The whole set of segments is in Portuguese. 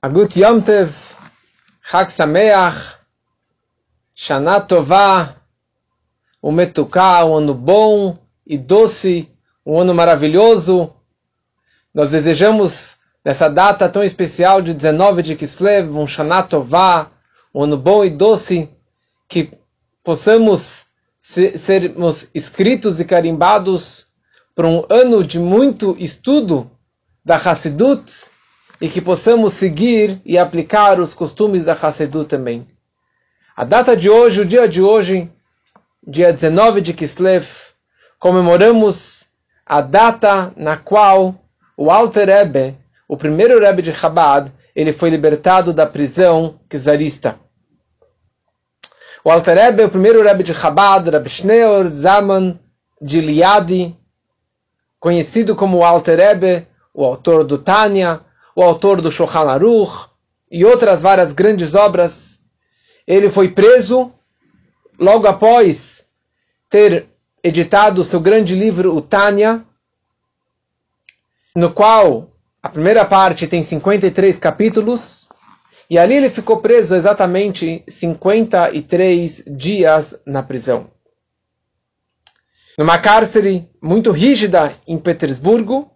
Agut Yom Tev, Chag Sameach, Shana Tová, um metuká, um ano bom e doce, um ano maravilhoso. Nós desejamos, nessa data tão especial de 19 de Kislev, um Shana Tová, um ano bom e doce, que possamos sermos escritos e carimbados para um ano de muito estudo da Hassidut, e que possamos seguir e aplicar os costumes da Hassidu também. A data de hoje, o dia de hoje, dia 19 de Kislev, comemoramos a data na qual o Alter Rebbe, o primeiro Rebbe de Chabad, ele foi libertado da prisão czarista. O Alter Rebbe, o primeiro Rebbe de Chabad, Rebbe Schneor Zaman de Liadi, conhecido como Alter Rebbe, o autor do Tânia, o autor do Shulchan Aruch e outras várias grandes obras. Ele foi preso logo após ter editado seu grande livro, o Tânia, no qual a primeira parte tem 53 capítulos, e ali ele ficou preso exatamente 53 dias na prisão. Numa cárcere muito rígida em Petersburgo,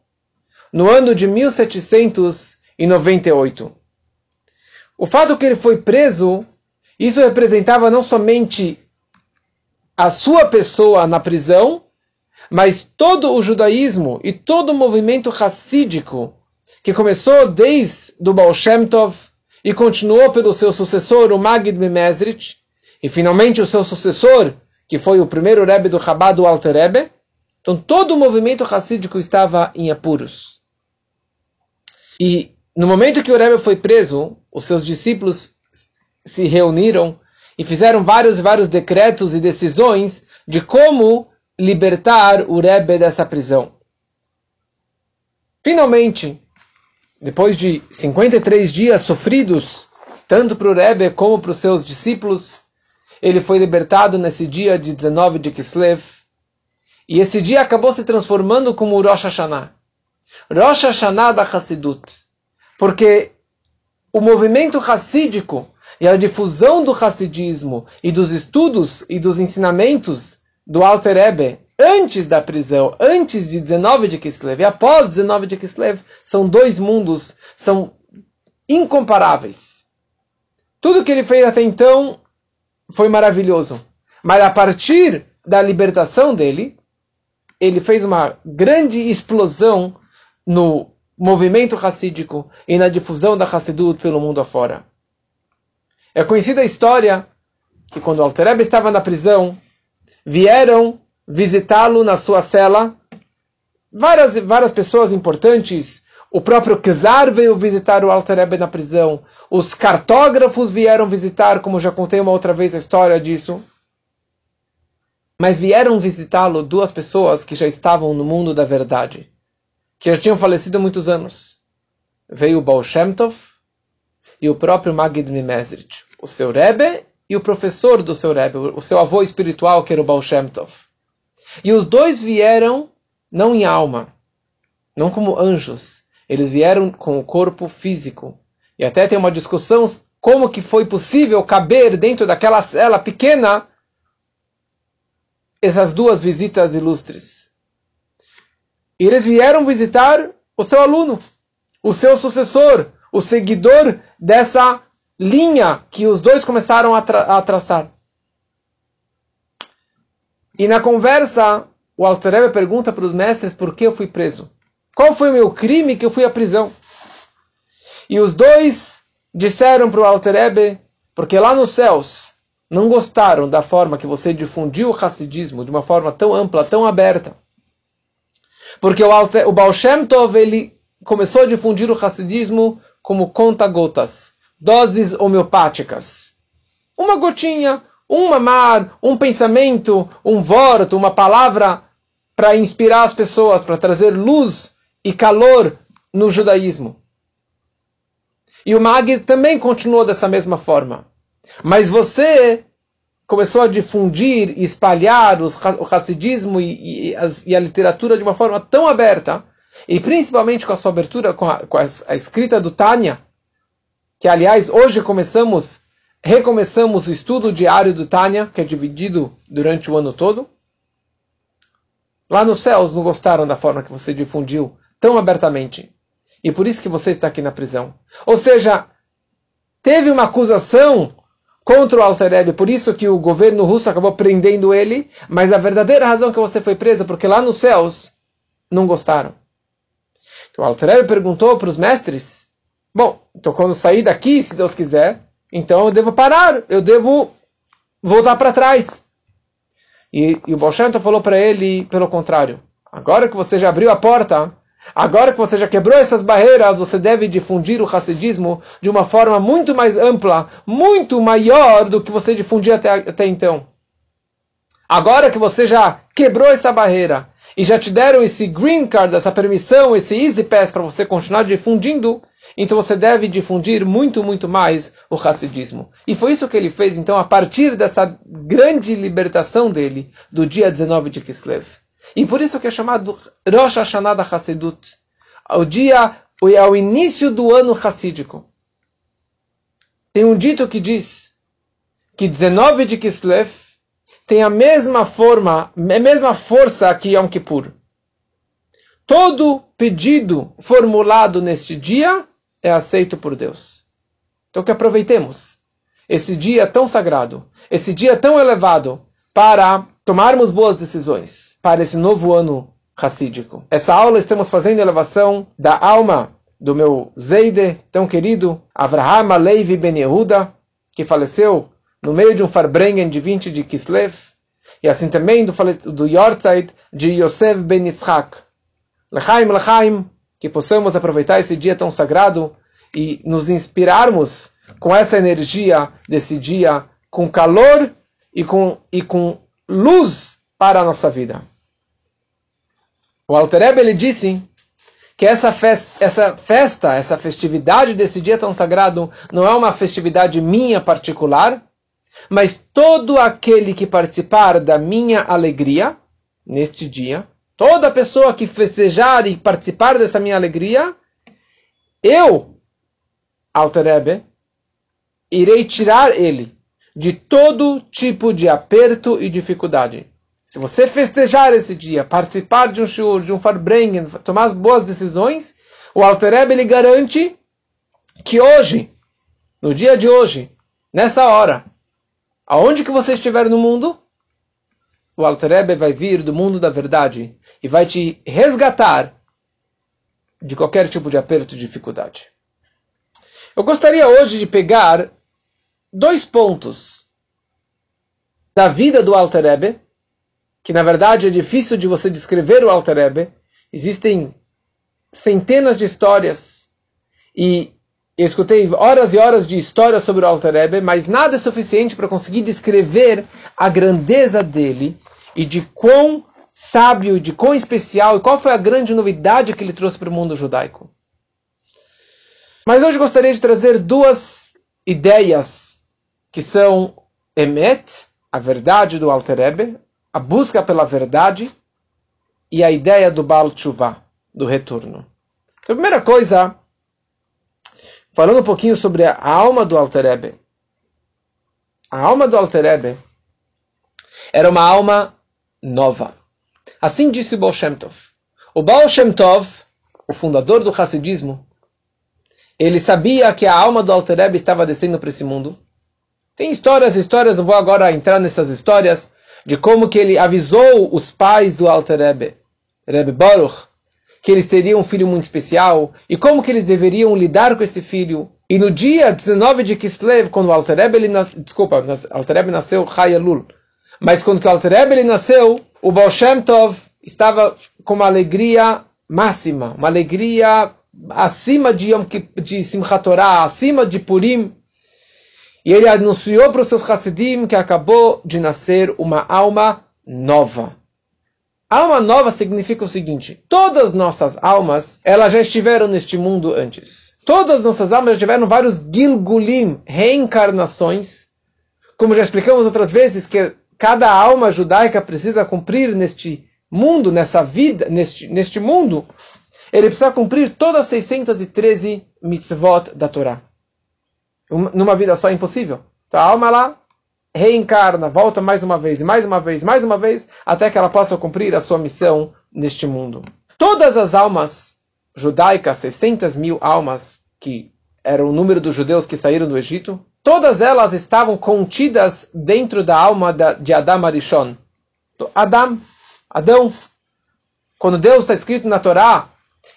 no ano de 1798. O fato que ele foi preso, isso representava não somente a sua pessoa na prisão, mas todo o judaísmo e todo o movimento racídico que começou desde o Baal Shem Tov e continuou pelo seu sucessor, o Magid Mimezrit, e finalmente o seu sucessor, que foi o primeiro Rebbe do Chabad, o Alter Rebbe. Então todo o movimento racídico estava em apuros. E no momento que o Rebbe foi preso, os seus discípulos se reuniram e fizeram vários vários decretos e decisões de como libertar o Rebbe dessa prisão. Finalmente, depois de 53 dias sofridos, tanto para o Rebbe como para os seus discípulos, ele foi libertado nesse dia de 19 de Kislev. E esse dia acabou se transformando como Rosh Hashanah. Rosh Hashanah da Hassidut. Porque o movimento hassídico e a difusão do hassidismo e dos estudos e dos ensinamentos do Alter Rebbe antes da prisão, antes de 19 de Kislev e após 19 de Kislev, são dois mundos, são incomparáveis. Tudo que ele fez até então foi maravilhoso. Mas a partir da libertação dele, ele fez uma grande explosão no movimento racídico e na difusão da Hassidut pelo mundo afora. É conhecida a história que quando Alter estava na prisão, vieram visitá-lo na sua cela várias, várias pessoas importantes. O próprio Czar veio visitar o Alter na prisão. Os cartógrafos vieram visitar, como já contei uma outra vez a história disso. Mas vieram visitá-lo duas pessoas que já estavam no mundo da verdade que já tinham falecido há muitos anos. Veio o Baal Shem Tov e o próprio Magid Mimezrit, o seu Rebbe e o professor do seu Rebbe, o seu avô espiritual, que era o Baal Shem Tov. E os dois vieram não em alma, não como anjos, eles vieram com o corpo físico. E até tem uma discussão como que foi possível caber dentro daquela cela pequena essas duas visitas ilustres. E eles vieram visitar o seu aluno, o seu sucessor, o seguidor dessa linha que os dois começaram a, tra a traçar. E na conversa, o Alter pergunta para os mestres por que eu fui preso. Qual foi o meu crime que eu fui à prisão? E os dois disseram para o Alter porque lá nos céus não gostaram da forma que você difundiu o racidismo de uma forma tão ampla, tão aberta. Porque o, Alter, o Baal Shem Tov, ele começou a difundir o racidismo como conta-gotas, doses homeopáticas. Uma gotinha, um mamar, um pensamento, um vorto, uma palavra para inspirar as pessoas, para trazer luz e calor no judaísmo. E o Mag também continuou dessa mesma forma. Mas você começou a difundir e espalhar os, o racidismo e, e, e, a literatura de uma forma tão aberta, e principalmente com a sua abertura com a, com a, a escrita do Tânia, que aliás hoje começamos, recomeçamos o estudo diário do Tânia, que é dividido durante o ano todo. Lá nos céus não gostaram da forma que você difundiu tão abertamente. E por isso que você está aqui na prisão. Ou seja, teve uma acusação contra o Alter por isso que o governo russo acabou prendendo ele, mas a verdadeira razão que você foi preso, porque lá nos céus não gostaram. Então o Alter perguntou para os mestres, bom, então quando sair daqui, se Deus quiser, então eu devo parar, eu devo voltar para trás. E, e o Baal falou para ele, pelo contrário, agora que você já abriu a porta, Agora que você já quebrou essas barreiras, você deve difundir o racidismo de uma forma muito mais ampla, muito maior do que você difundia até, até então. Agora que você já quebrou essa barreira e já te deram esse green card, essa permissão, esse easy pass para você continuar difundindo, então você deve difundir muito, muito mais o racidismo. E foi isso que ele fez, então, a partir dessa grande libertação dele, do dia 19 de Kislev. E por isso que é chamado Rosh Hashanah da Hassidut. O dia, é o início do ano hassídico. Tem um dito que diz que 19 de Kislev tem a mesma forma, a mesma força que Yom Kippur. Todo pedido formulado neste dia é aceito por Deus. Então que aproveitemos esse dia tão sagrado, esse dia tão elevado, para tomarmos boas decisões para esse novo ano racídico. Essa aula estamos fazendo elevação da alma do meu Zeide, tão querido, Avraham Alevi Ben Yehuda, que faleceu no meio de um Farbrengen de 20 de Kislev, e assim também do, do Yortzeit de Yosef Ben Yitzhak. Lechaim, Lechaim, que possamos aproveitar esse dia tão sagrado e nos inspirarmos com essa energia desse dia, com calor e com, e com luz para a nossa vida. O Alter ele disse que essa festa, essa festa, essa festividade desse dia tão sagrado não é uma festividade minha particular, mas todo aquele que participar da minha alegria neste dia, toda pessoa que festejar e participar dessa minha alegria, eu, Alter irei tirar ele de todo tipo de aperto e dificuldade. Se você festejar esse dia, participar de um shur, de um farbrengen, tomar as boas decisões, o Alter ele garante que hoje, no dia de hoje, nessa hora, aonde que você estiver no mundo, o Alter vai vir do mundo da verdade e vai te resgatar de qualquer tipo de aperto e dificuldade. Eu gostaria hoje de pegar dois pontos da vida do Alter Rebbe, que na verdade é difícil de você descrever o Alter Rebbe. Existem centenas de histórias e eu escutei horas e horas de histórias sobre o Alter Rebbe, mas nada é suficiente para conseguir descrever a grandeza dele e de quão sábio, de quão especial e qual foi a grande novidade que ele trouxe para o mundo judaico. Mas hoje gostaria de trazer duas ideias que são Emet, a verdade do Alter a busca pela verdade e a ideia do Baal Tshuva, do retorno. Então, a primeira coisa, falando um pouquinho sobre a alma do Alter. A alma do Alter era uma alma nova. Assim disse o Baal Shem Tov. O Baal Shem Tov, o fundador do Hassidismo, ele sabia que a alma do Alter estava descendo para esse mundo tem histórias, histórias, eu vou agora entrar nessas histórias de como que ele avisou os pais do Alter Rebbe, Rebbe Baruch, que eles teriam um filho muito especial e como que eles deveriam lidar com esse filho. E no dia 19 de Kislev, quando o Alter Rebbe, ele nas... desculpa, o Alter Rebbe nasceu Hayalul, mas quando o Alter Rebbe ele nasceu, o Baal Shem Tov estava com uma alegria máxima, uma alegria acima de Yom de Simchat Torah, acima de Purim, e ele anunciou para os seus Hassidim que acabou de nascer uma alma nova. Alma nova significa o seguinte: todas nossas almas, elas já estiveram neste mundo antes. Todas nossas almas já tiveram vários Gilgulim, reencarnações. Como já explicamos outras vezes, que cada alma judaica precisa cumprir neste mundo, nessa vida, neste, neste mundo, ele precisa cumprir todas as 613 mitzvot da Torá. Numa vida só é impossível. Então a alma lá reencarna, volta mais uma vez, mais uma vez, mais uma vez, até que ela possa cumprir a sua missão neste mundo. Todas as almas judaicas, 600 mil almas, que era o número dos judeus que saíram do Egito, todas elas estavam contidas dentro da alma de Adam Arishon. Adam, Adão, quando Deus está escrito na Torá,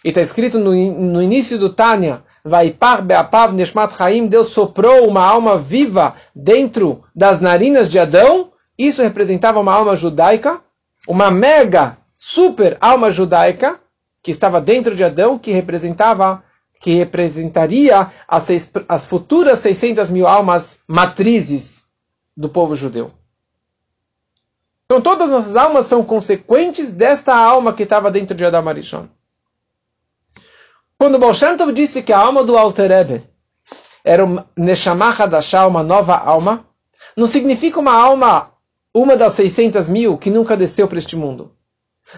e está escrito no, no início do Tânia, Vaipar Beapav Neshmat Chaim, Deus soprou uma alma viva dentro das narinas de Adão. Isso representava uma alma judaica, uma mega, super alma judaica, que estava dentro de Adão, que representava, que representaria as, seis, as futuras 600 mil almas matrizes do povo judeu. Então todas as nossas almas são consequentes desta alma que estava dentro de Adão Arishon. Quando Baal disse que a alma do Alter Rebbe era uma Neshama Hadashah, uma nova alma, não significa uma alma, uma das 600 mil que nunca desceu para este mundo.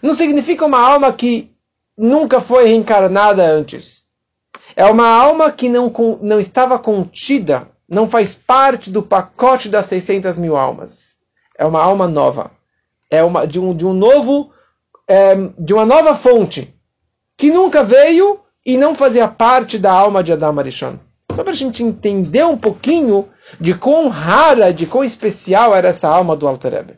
Não significa uma alma que nunca foi reencarnada antes. É uma alma que não, não estava contida, não faz parte do pacote das 600 mil almas. É uma alma nova. É uma, de, um, de um novo, é, de uma nova fonte, que nunca veio e não fazia parte da alma de Adam Arishon. Só para a gente entender um pouquinho de quão rara, de quão especial era essa alma do Alter Rebbe.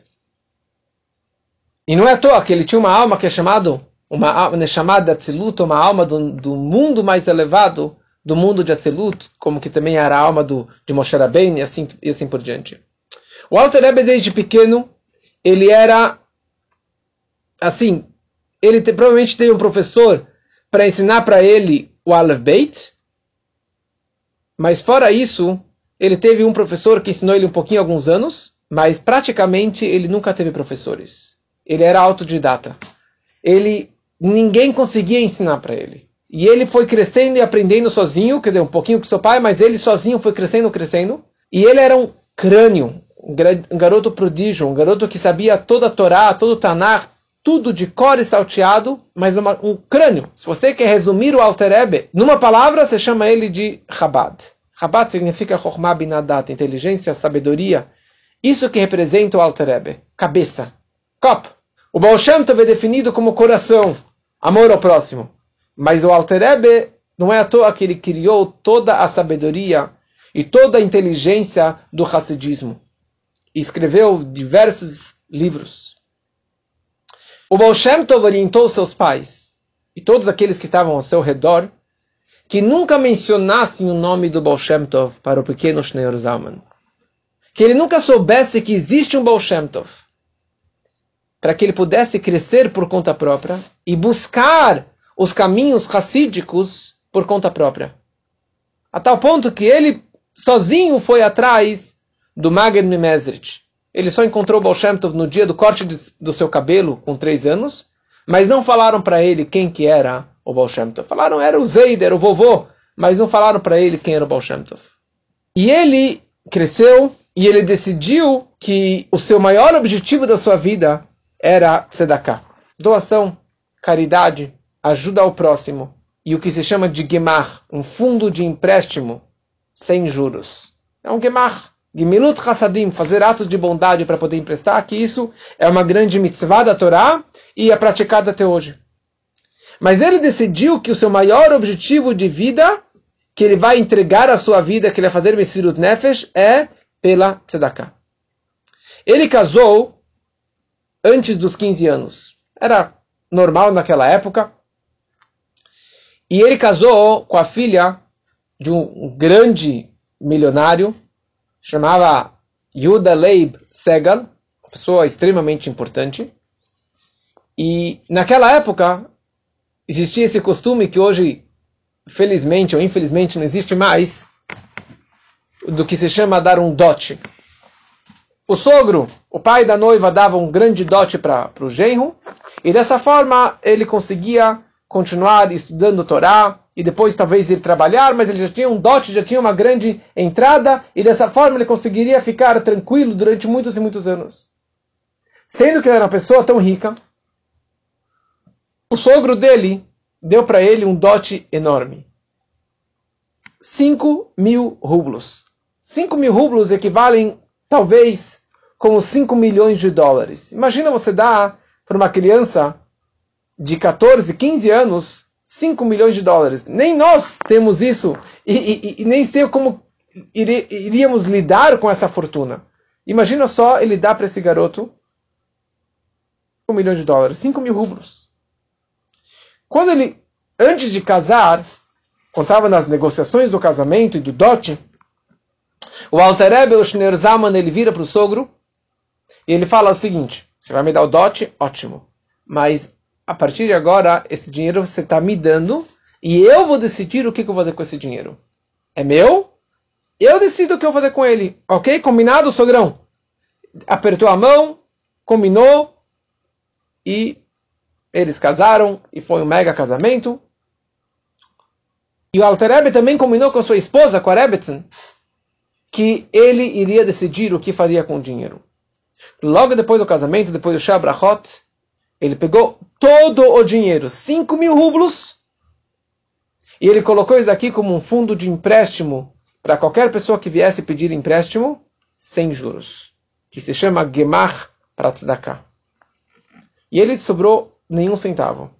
E não é à toa que ele tinha uma alma que é chamado, uma alma chamada Atzilut, uma alma do, do, mundo mais elevado, do mundo de Atzilut, como que também era a alma do, de Moshe Rabbeinu e assim, e assim por diante. O Alter Rebbe, desde pequeno, ele era assim, ele te, provavelmente teve um professor para ensinar para ele o Aleph Beit. Mas fora isso, ele teve um professor que ensinou ele um pouquinho alguns anos, mas praticamente ele nunca teve professores. Ele era autodidata. Ele ninguém conseguia ensinar para ele. E ele foi crescendo e aprendendo sozinho, quer dizer, um pouquinho com seu pai, mas ele sozinho foi crescendo, crescendo. E ele era um crânio, um garoto prodígio, um garoto que sabia toda a Torá, todo o Tanakh, tudo de cor e salteado, mas uma, um crânio. Se você quer resumir o Alter Ebe, numa palavra, você chama ele de Chabad. Chabad significa Chokhmah Binadat, inteligência, sabedoria. Isso que representa o Alter Ebe. Cabeça. Cop. O Baal Shem Tov é definido como coração, amor ao próximo. Mas o Alter Ebe não é à toa que ele criou toda a sabedoria e toda a inteligência do Hassidismo. E escreveu diversos livros. O Baal Shem Tov orientou seus pais e todos aqueles que estavam ao seu redor que nunca mencionassem o nome do Baal Shem Tov para o pequeno Shneur Zalman. Que ele nunca soubesse que existe um Baal Shem Tov. Para que ele pudesse crescer por conta própria e buscar os caminhos racídicos por conta própria. A tal ponto que ele sozinho foi atrás do Magad Mimezrit, ele só encontrou Baal Shem Tov no dia do corte de, do seu cabelo, com três anos, mas não falaram para ele quem que era o Baal Shem Tov. Falaram era o Zeider, o vovô, mas não falaram para ele quem era o Baal Shem Tov. E ele cresceu e ele decidiu que o seu maior objetivo da sua vida era tzedakah. Doação, caridade, ajuda ao próximo. E o que se chama de gemar, um fundo de empréstimo sem juros. É um gemar. Gimilut Hassadim, fazer atos de bondade para poder emprestar, que isso é uma grande mitzvah da Torá e é praticada até hoje. Mas ele decidiu que o seu maior objetivo de vida, que ele vai entregar a sua vida, que ele vai fazer Messirut Nefesh, é pela Tzedakah. Ele casou antes dos 15 anos. Era normal naquela época. E ele casou com a filha de um grande milionário chamava Yuda Leib Segal, pessoa extremamente importante. E naquela época existia esse costume que hoje, felizmente ou infelizmente, não existe mais, do que se chama dar um dote. O sogro, o pai da noiva, dava um grande dote para o genro, e dessa forma ele conseguia continuar estudando Torá, e depois talvez ir trabalhar, mas ele já tinha um dote, já tinha uma grande entrada, e dessa forma ele conseguiria ficar tranquilo durante muitos e muitos anos. Sendo que ele era uma pessoa tão rica, o sogro dele deu para ele um dote enorme. 5 mil rublos. 5 mil rublos equivalem, talvez, como 5 milhões de dólares. Imagina você dar para uma criança de 14, 15 anos 5 milhões de dólares. Nem nós temos isso e, e, e nem sei como iríamos lidar com essa fortuna. Imagina só ele dá para esse garoto 5 milhões de dólares, 5 mil rublos. Quando ele, antes de casar, contava nas negociações do casamento e do dote, o Alterebe, o Schneur Zaman, ele vira para o sogro e ele fala o seguinte, você vai me dar o dote? Ótimo. Mas a partir de agora, esse dinheiro você está me dando e eu vou decidir o que, que eu vou fazer com esse dinheiro. É meu? Eu decido o que eu vou fazer com ele. Ok? Combinado, sogrão? Apertou a mão, combinou e eles casaram e foi um mega casamento. E o Alterebe também combinou com sua esposa, com a Rebetzin, que ele iria decidir o que faria com o dinheiro. Logo depois do casamento, depois do Shabrachot, ele pegou todo o dinheiro, 5 mil rublos, e ele colocou isso aqui como um fundo de empréstimo para qualquer pessoa que viesse pedir empréstimo sem juros, que se chama Gemach para Tzedakah. E ele sobrou nenhum centavo.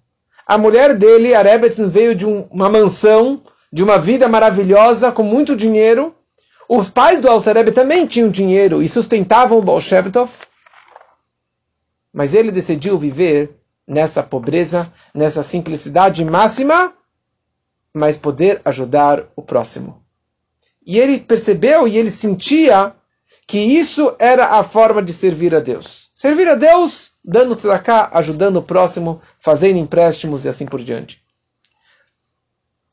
A mulher dele, a veio de um, uma mansão, de uma vida maravilhosa, com muito dinheiro. Os pais do Altareb também tinham dinheiro e sustentavam o Baal mas ele decidiu viver nessa pobreza, nessa simplicidade máxima, mas poder ajudar o próximo. E ele percebeu e ele sentia que isso era a forma de servir a Deus. Servir a Deus dando tzedakah, ajudando o próximo, fazendo empréstimos e assim por diante.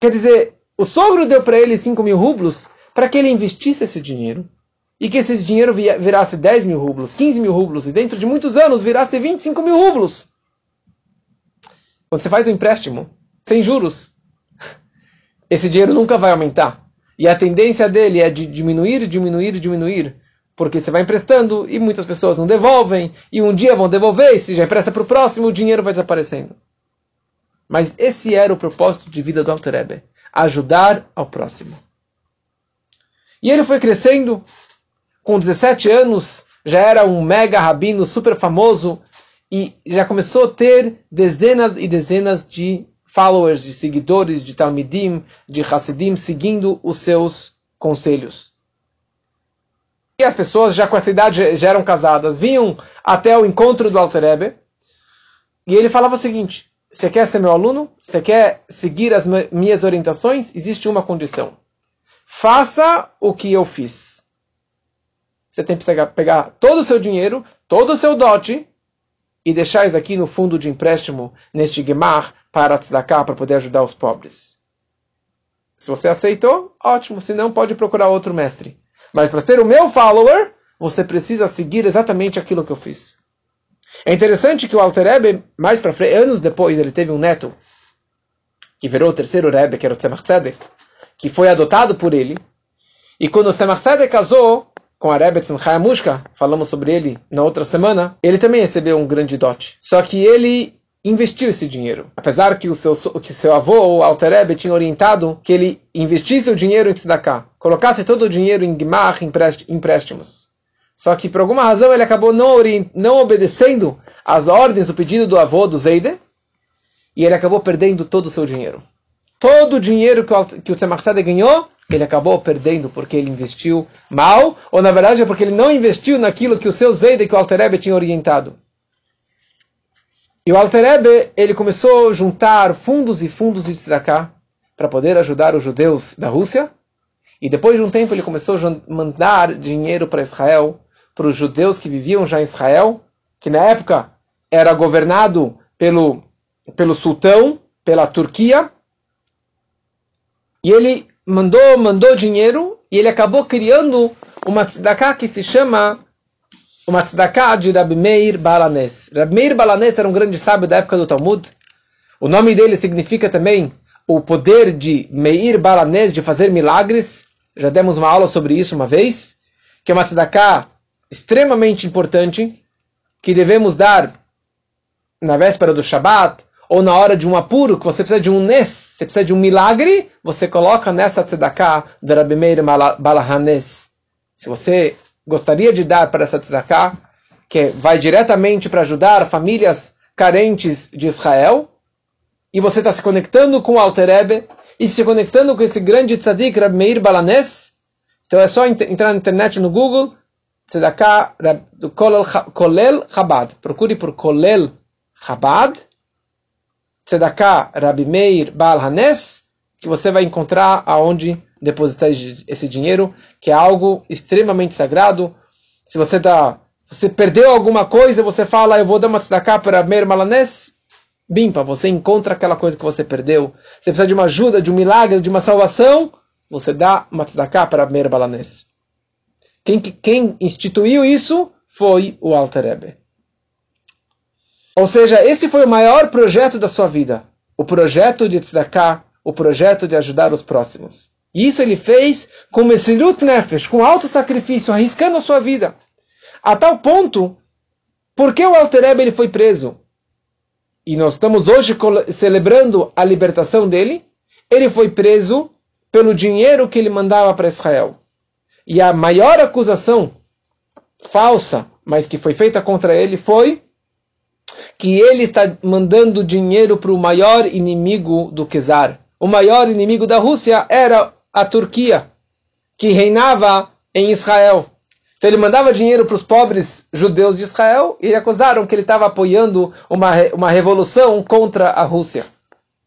Quer dizer, o sogro deu para ele 5 mil rublos para que ele investisse esse dinheiro e que esse dinheiro virasse 10 mil rublos, 15 mil rublos, e dentro de muitos anos virasse 25 mil rublos. Quando você faz um empréstimo, sem juros, esse dinheiro nunca vai aumentar. E a tendência dele é de diminuir, diminuir, diminuir. Porque você vai emprestando e muitas pessoas não devolvem, e um dia vão devolver, e se já empresta para o próximo, o dinheiro vai desaparecendo. Mas esse era o propósito de vida do Alter ajudar ao próximo. E ele foi crescendo, com 17 anos, já era um mega rabino super famoso e já começou a ter dezenas e dezenas de followers, de seguidores, de Talmidim, de Hasidim, seguindo os seus conselhos. E as pessoas já com essa idade já eram casadas, vinham até o encontro do Alter Rebbe, e ele falava o seguinte, você quer ser meu aluno? Você quer seguir as minhas orientações? Existe uma condição. Faça o que eu fiz você tem que pegar todo o seu dinheiro, todo o seu dote, e deixar isso aqui no fundo de empréstimo, neste Gemar, para tzedakah, para poder ajudar os pobres. Se você aceitou, ótimo. Se não, pode procurar outro mestre. Mas para ser o meu follower, você precisa seguir exatamente aquilo que eu fiz. É interessante que o Alter mais para frente, anos depois, ele teve um neto, que virou o terceiro Rebbe, que era o Tzemach Tzedek, que foi adotado por ele. E quando o Tzemach Tzedek casou, com a Rebetz Hayamushka, falamos sobre ele na outra semana, ele também recebeu um grande dote. Só que ele investiu esse dinheiro. Apesar que o seu, que seu avô, o Alterebe, tinha orientado que ele investisse o dinheiro em Tzedakah, colocasse todo o dinheiro em Gmach, empréstimos. Só que por alguma razão ele acabou não, não obedecendo às ordens, o pedido do avô, do Zeide, e ele acabou perdendo todo o seu dinheiro. Todo o dinheiro que o, que o Tzemach ganhou, ele acabou perdendo porque ele investiu mal, ou na verdade é porque ele não investiu naquilo que o seu Zeide que o Alterebe tinha orientado. E o Alterebe, ele começou a juntar fundos e fundos de tzedakah para poder ajudar os judeus da Rússia. E depois de um tempo ele começou a mandar dinheiro para Israel, para os judeus que viviam já em Israel, que na época era governado pelo, pelo sultão, pela Turquia. E ele mandou, mandou dinheiro e ele acabou criando uma tzedakah que se chama uma tzedakah de Rabi Meir Balanes. Rabi Meir Balanes era um grande sábio da época do Talmud. O nome dele significa também o poder de Meir Balanes, de fazer milagres. Já demos uma aula sobre isso uma vez. Que é uma tzedakah extremamente importante, que devemos dar na véspera do Shabat, ou na hora de um apuro, que você precisa de um nes, você precisa de um milagre, você coloca nessa tzedakah do Rabi Meir Balahanes. se você gostaria de dar para essa tzedakah, que vai diretamente para ajudar famílias carentes de Israel, e você está se conectando com o Alter Ebe, e se conectando com esse grande tzadik, Rab Meir Balanes, então é só entrar na internet, no Google, Tzedakah do Kolel Chabad. Procure por Kolel Chabad, Tzedakah Rabi Meir Baal Hanes, que você vai encontrar aonde depositar esse dinheiro, que é algo extremamente sagrado. Se você tá, você perdeu alguma coisa, você fala, eu vou dar uma tzedakah para Meir Malanes, bimpa, você encontra aquela coisa que você perdeu. Você precisa de uma ajuda, de um milagre, de uma salvação, você dá uma tzedakah para Meir Balanes. Quem, quem instituiu isso foi o Alter Rebbe. Ou seja, esse foi o maior projeto da sua vida. O projeto de tzedakah, o projeto de ajudar os próximos. E isso ele fez com Mesilut Nefesh, com alto sacrifício, arriscando a sua vida. A tal ponto, porque o Alter Rebbe ele foi preso? E nós estamos hoje celebrando a libertação dele. Ele foi preso pelo dinheiro que ele mandava para Israel. E a maior acusação falsa, mas que foi feita contra ele, foi que ele está mandando dinheiro para o maior inimigo do Czar. O maior inimigo da Rússia era a Turquia, que reinava em Israel. Então ele mandava dinheiro para os pobres judeus de Israel e acusaram que ele estava apoiando uma, uma revolução contra a Rússia.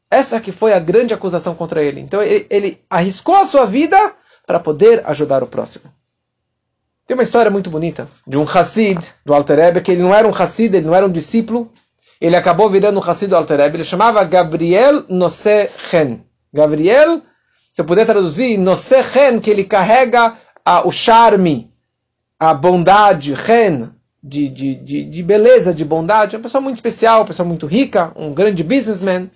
Essa que foi a grande acusação contra ele. Então ele, ele arriscou a sua vida para poder ajudar o próximo. Tem uma história muito bonita de um Hassid do Alter que ele não era um Hassid, ele não era um discípulo. Ele acabou virando um Hassid do Alter Rebbe. Ele chamava Gabriel Nosehen. Gabriel, se eu puder traduzir, Nosehen, que ele carrega a, o charme, a bondade, Ren, de, de, de, de beleza, de bondade. Uma pessoa muito especial, uma pessoa muito rica, um grande businessman.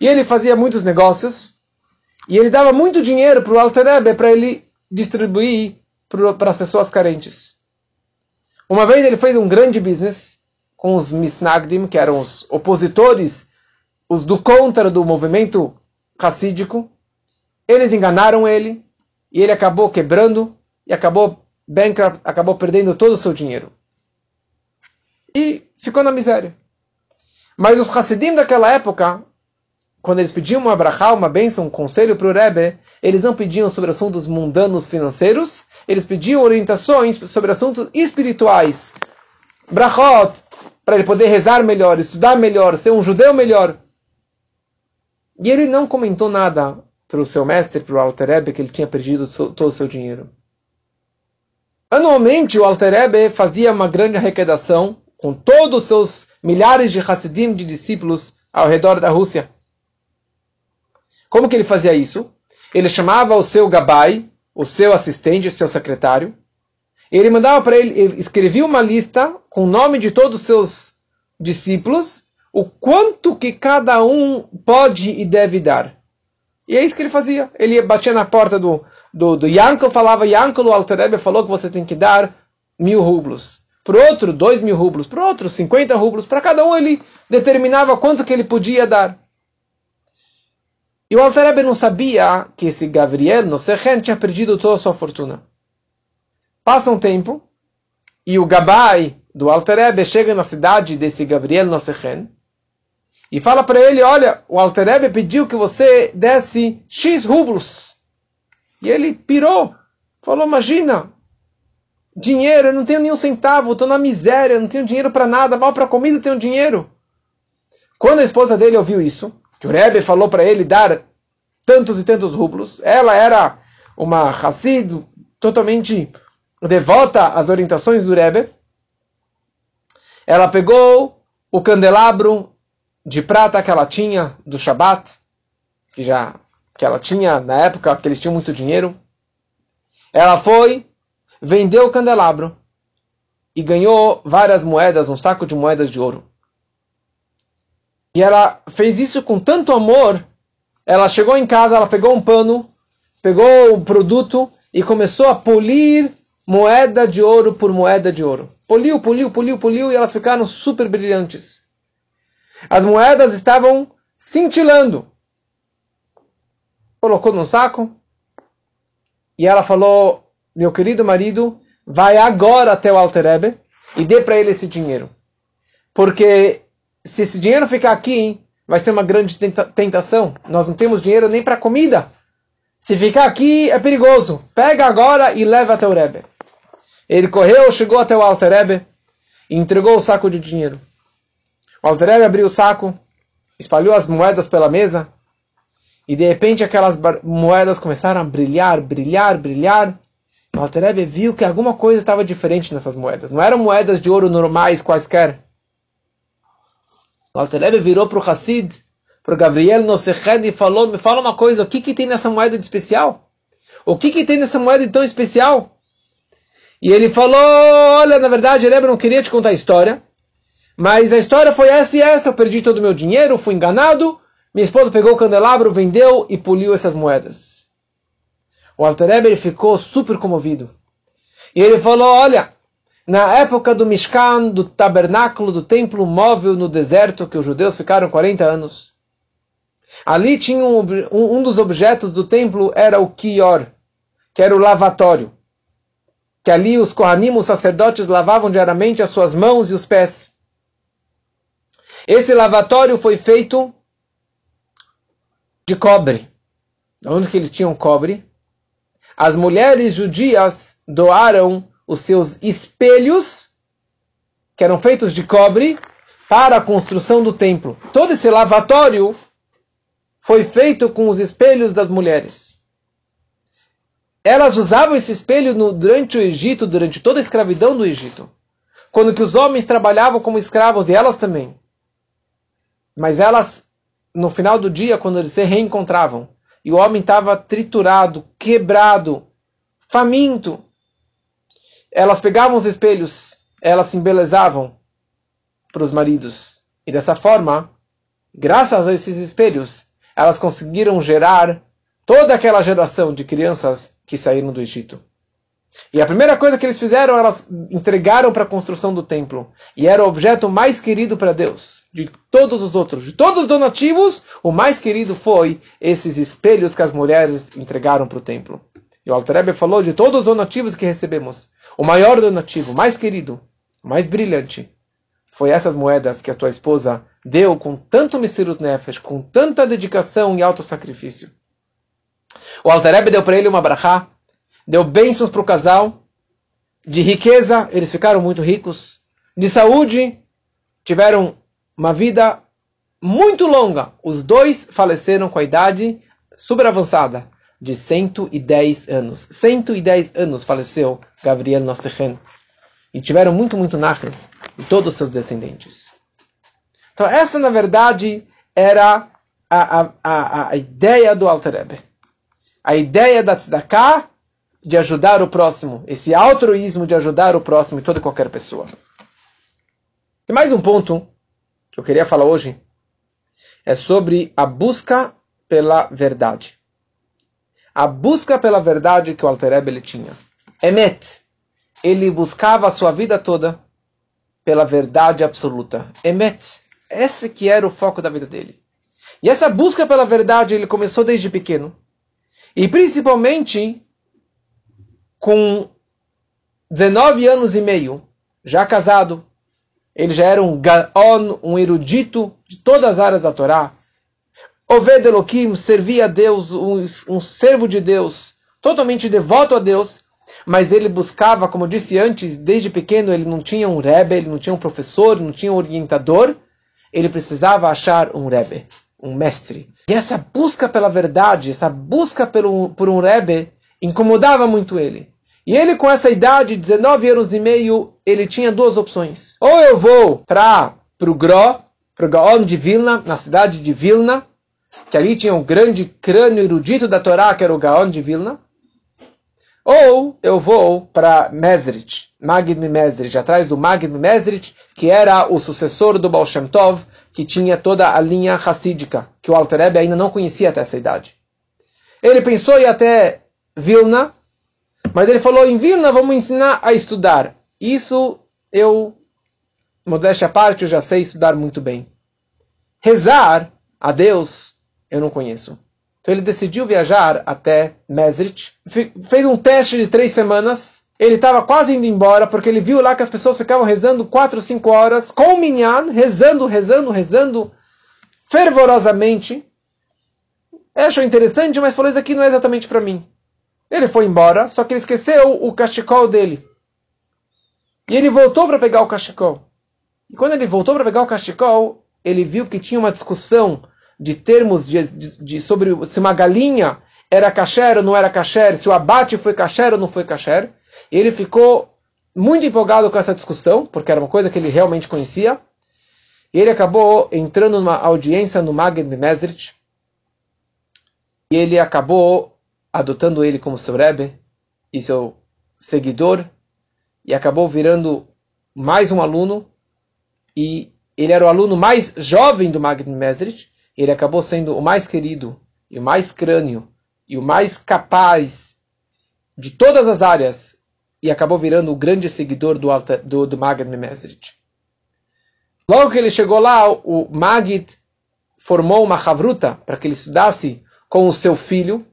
E ele fazia muitos negócios. E ele dava muito dinheiro para o Alter para ele distribuir para as pessoas carentes. Uma vez ele fez um grande business com os Misnagdim, que eram os opositores, os do contra do movimento racídico. Eles enganaram ele e ele acabou quebrando e acabou bankrupt, acabou perdendo todo o seu dinheiro. E ficou na miséria. Mas os Hassidim daquela época quando eles pediam uma brachá, uma bênção, um conselho para o Rebbe, eles não pediam sobre assuntos mundanos financeiros, eles pediam orientações sobre assuntos espirituais. Brachot, para ele poder rezar melhor, estudar melhor, ser um judeu melhor. E ele não comentou nada para o seu mestre, para o Alter Rebbe, que ele tinha perdido todo o seu dinheiro. Anualmente, o Alter Rebbe fazia uma grande arrecadação com todos os seus milhares de Hassidim, de discípulos, ao redor da Rússia. Como que ele fazia isso? Ele chamava o seu gabai, o seu assistente, o seu secretário, e ele mandava para ele, ele escrevia uma lista com o nome de todos os seus discípulos, o quanto que cada um pode e deve dar. E é isso que ele fazia. Ele batia na porta do, do, do Yankel, falava, Yankel, o Alterebe falou que você tem que dar mil rublos. Para outro, dois mil rublos. Para outro, cinquenta rublos. Para cada um, ele determinava quanto que ele podia dar. E o Alter não sabia que esse Gabriel Nosehen tinha perdido toda a sua fortuna. Passa um tempo, e o Gabai do Alter chega na cidade desse Gabriel Nosehen, e fala para ele, olha, o Alter pediu que você desse X rublos. E ele pirou, falou, imagina, dinheiro, eu não tenho nenhum centavo, estou na miséria, não tenho dinheiro para nada, mal para comida tenho dinheiro. Quando a esposa dele ouviu isso, que o Rebbe falou para ele dar tantos e tantos rublos. Ela era uma Hassid totalmente devota às orientações do Rebbe. Ela pegou o candelabro de prata que ela tinha do Shabat, que já que ela tinha na época que eles tinham muito dinheiro. Ela foi, vendeu o candelabro e ganhou várias moedas, um saco de moedas de ouro. E ela fez isso com tanto amor, ela chegou em casa, ela pegou um pano, pegou o produto e começou a polir moeda de ouro por moeda de ouro. Poliu, poliu, poliu, poliu e elas ficaram super brilhantes. As moedas estavam cintilando. Colocou num saco e ela falou: meu querido marido, vai agora até o Alter Rebbe e dê para ele esse dinheiro. Porque se esse dinheiro ficar aqui, vai ser uma grande tentação. Nós não temos dinheiro nem para comida. Se ficar aqui, é perigoso. Pega agora e leva até o Rebbe. Ele correu, chegou até o Alter Rebbe e entregou o saco de dinheiro. O Alter Rebbe abriu o saco, espalhou as moedas pela mesa e de repente aquelas moedas começaram a brilhar, brilhar, brilhar. O Alter Rebbe viu que alguma coisa estava diferente nessas moedas. Não eram moedas de ouro normais quaisquer. O Alter Rebbe virou para o Hassid, para o Gabriel Noseched e falou, me fala uma coisa, o que, que tem nessa moeda de especial? O que, que tem nessa moeda tão especial? E ele falou, olha, na verdade, Rebbe não queria te contar a história, mas a história foi essa e essa, eu perdi todo o meu dinheiro, fui enganado, minha esposa pegou o candelabro, vendeu e poliu essas moedas. O Alter Rebbe ficou super comovido. E ele falou, olha, na época do Mishkan, do tabernáculo, do templo móvel no deserto, que os judeus ficaram 40 anos. Ali tinha um, um dos objetos do templo era o Kior, que era o lavatório. Que ali os Kohanim, os sacerdotes, lavavam diariamente as suas mãos e os pés. Esse lavatório foi feito de cobre. Onde que eles tinham cobre? As mulheres judias doaram os seus espelhos, que eram feitos de cobre, para a construção do templo. Todo esse lavatório foi feito com os espelhos das mulheres. Elas usavam esse espelho no, durante o Egito, durante toda a escravidão do Egito. Quando que os homens trabalhavam como escravos e elas também. Mas elas, no final do dia, quando eles se reencontravam, e o homem estava triturado, quebrado, faminto, elas pegavam os espelhos, elas se embelezavam para os maridos. E dessa forma, graças a esses espelhos, elas conseguiram gerar toda aquela geração de crianças que saíram do Egito. E a primeira coisa que eles fizeram, elas entregaram para a construção do templo. E era o objeto mais querido para Deus. De todos os outros, de todos os donativos, o mais querido foi esses espelhos que as mulheres entregaram para o templo. O Alter falou de todos os donativos que recebemos. O maior donativo, mais querido, mais brilhante, foi essas moedas que a tua esposa deu com tanto Messirut Nefesh, com tanta dedicação e autossacrifício. O Altareb deu para ele uma brachá, deu bênçãos para o casal, de riqueza, eles ficaram muito ricos, de saúde, tiveram uma vida muito longa. Os dois faleceram com a idade super avançada de 110 anos. 110 anos faleceu Gabriel Nossechen. E tiveram muito, muito nachas de todos os seus descendentes. Então essa, na verdade, era a, a, a, a ideia do Alter. A ideia da tzedakah de ajudar o próximo. Esse altruísmo de ajudar o próximo e toda e qualquer pessoa. E mais um ponto que eu queria falar hoje é sobre a busca pela verdade a busca pela verdade que o Alter ele tinha. Emet, ele buscava a sua vida toda pela verdade absoluta. Emet, esse que era o foco da vida dele. E essa busca pela verdade ele começou desde pequeno. E principalmente com 19 anos e meio, já casado, ele já era um gaon, um erudito de todas as áreas da Torá, Oved Elohim servia a Deus, um, um servo de Deus, totalmente devoto a Deus, mas ele buscava, como eu disse antes, desde pequeno ele não tinha um Rebbe, ele não tinha um professor, não tinha um orientador, ele precisava achar um Rebbe, um mestre. E essa busca pela verdade, essa busca por um Rebbe, incomodava muito ele. E ele, com essa idade, 19 anos e meio, ele tinha duas opções. Ou eu vou para o Gro, para o Gaon de Vilna, na cidade de Vilna, que ali tinha um grande crânio erudito da Torá, que era o Gaon de Vilna. Ou eu vou para Mesrit, Magid Mesrit, atrás do Magid Mesrit, que era o sucessor do Baal Shem Tov, que tinha toda a linha racídica, que o Alter Rebbe ainda não conhecia até essa idade. Ele pensou em ir até Vilna, mas ele falou, em Vilna vamos ensinar a estudar. Isso eu, modéstia à parte, eu já sei estudar muito bem. Rezar a Deus, eu não conheço. Então ele decidiu viajar até Mesrit, fez um teste de três semanas. Ele estava quase indo embora porque ele viu lá que as pessoas ficavam rezando quatro, cinco horas com o minyan, rezando, rezando, rezando fervorosamente. Ele achou interessante, mas falou: Isso aqui não é exatamente para mim. Ele foi embora, só que ele esqueceu o cachecol dele. E ele voltou para pegar o cachecol. E quando ele voltou para pegar o cachecol, ele viu que tinha uma discussão de termos de, de, de, sobre se uma galinha era kasher ou não era kasher, se o abate foi kasher ou não foi kasher. Ele ficou muito empolgado com essa discussão, porque era uma coisa que ele realmente conhecia. E ele acabou entrando numa audiência no Magid Mesrit. E ele acabou adotando ele como seu Rebbe e seu seguidor. E acabou virando mais um aluno. E ele era o aluno mais jovem do Magid Mesrit ele acabou sendo o mais querido, e o mais crânio, e o mais capaz de todas as áreas, e acabou virando o grande seguidor do, do, do Magid Mesrit. Logo que ele chegou lá, o Magid formou uma chavruta para que ele estudasse com o seu filho.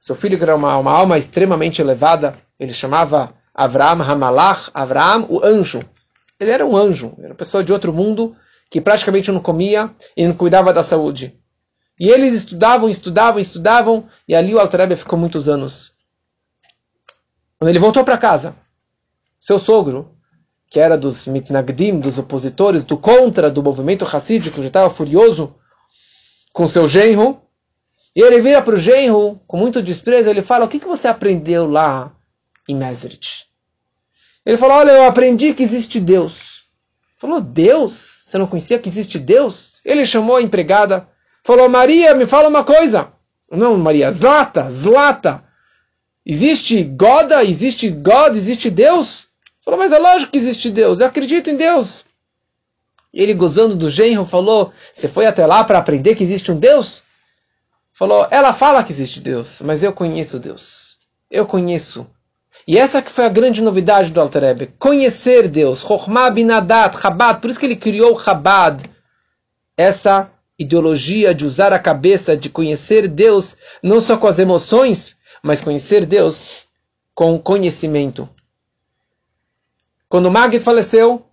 Seu filho que era uma, uma alma extremamente elevada, ele chamava Avram Hamalach, Avram, o anjo. Ele era um anjo, era uma pessoa de outro mundo, que praticamente não comia e não cuidava da saúde. E eles estudavam, estudavam, estudavam, e ali o Altareb ficou muitos anos. Quando ele voltou para casa, seu sogro, que era dos mitnagdim, dos opositores, do contra do movimento racídico, já estava furioso com seu genro, e ele vira para o genro com muito desprezo, ele fala, o que, que você aprendeu lá em Mesrit? Ele falou, olha, eu aprendi que existe Deus. Falou, Deus? Você não conhecia que existe Deus? Ele chamou a empregada, falou, Maria, me fala uma coisa. Não, Maria, Zlata, Zlata. Existe Goda, existe God, existe Deus? Falou, mas é lógico que existe Deus, eu acredito em Deus. Ele, gozando do genro, falou, você foi até lá para aprender que existe um Deus? Falou, ela fala que existe Deus, mas eu conheço Deus. Eu conheço e essa que foi a grande novidade do Alter Rebbe, conhecer Deus, Chokhmah binadat, Chabad, por isso que ele criou Chabad, essa ideologia de usar a cabeça, de conhecer Deus, não só com as emoções, mas conhecer Deus com conhecimento. Quando Magid faleceu,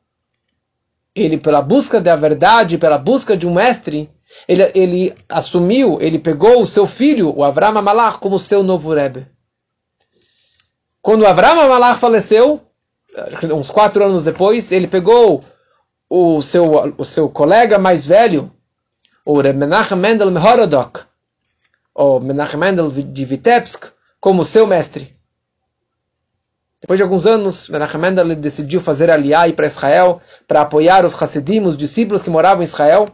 ele, pela busca da verdade, pela busca de um mestre, ele, ele assumiu, ele pegou o seu filho, o Avram Malach, como seu novo Rebbe. Quando Avraham Malach faleceu, uns quatro anos depois, ele pegou o seu, o seu colega mais velho, o Menachem Mendel Mehorodok, ou Menachem Mendel de Vitebsk, como seu mestre. Depois de alguns anos, Menachem Mendel decidiu fazer aliá para Israel, para apoiar os Hasidim, os discípulos que moravam em Israel.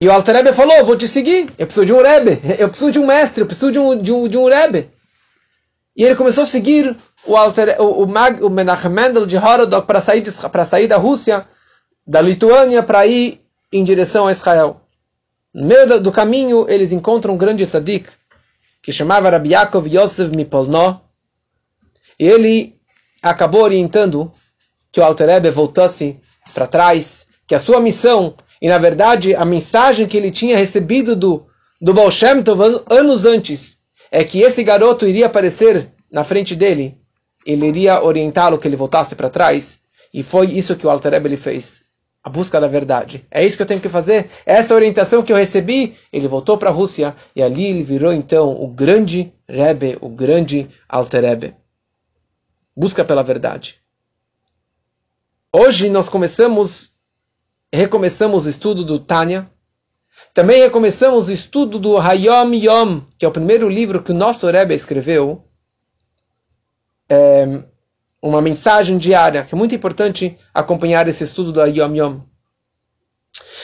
E o Alter Rebbe falou, vou te seguir, eu preciso de um Rebbe, eu preciso de um mestre, eu preciso de um, de um, de um Rebbe. E ele começou a seguir o, alter, o, o, Mag, o Menachem Mendel de Horodok para sair, sair da Rússia, da Lituânia, para ir em direção a Israel. No meio do, caminho, eles encontram um grande tzadik, que chamava Rabbi Yaakov Yosef Mipolno, e ele acabou orientando que o Alter Rebbe voltasse para trás, que a sua missão, e na verdade a mensagem que ele tinha recebido do, do Baal Shem Tov anos antes, é que esse garoto iria aparecer na frente dele, ele iria orientá-lo que ele voltasse para trás, e foi isso que o Alter Rebbe fez. A busca da verdade. É isso que eu tenho que fazer. Essa orientação que eu recebi, ele voltou para a Rússia e ali ele virou então o grande Rebbe, o grande Alter. Busca pela verdade. Hoje nós começamos, recomeçamos o estudo do Tânia, também recomeçamos o estudo do Hayom Yom, que é o primeiro livro que o nosso Rebbe escreveu. É uma mensagem diária, que é muito importante acompanhar esse estudo do Hayom Yom.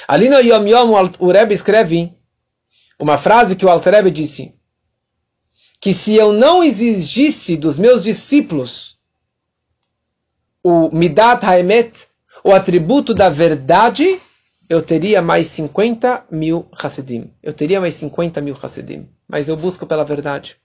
Ali no Hayom Yom, o Rebbe escreve uma frase que o Alter Rebbe disse, que se eu não exigisse dos meus discípulos o Midat Haemet, o atributo da verdade, eu teria mais 50 mil Hassidim. Eu teria mais 50 mil Hassidim. Mas eu busco pela verdade.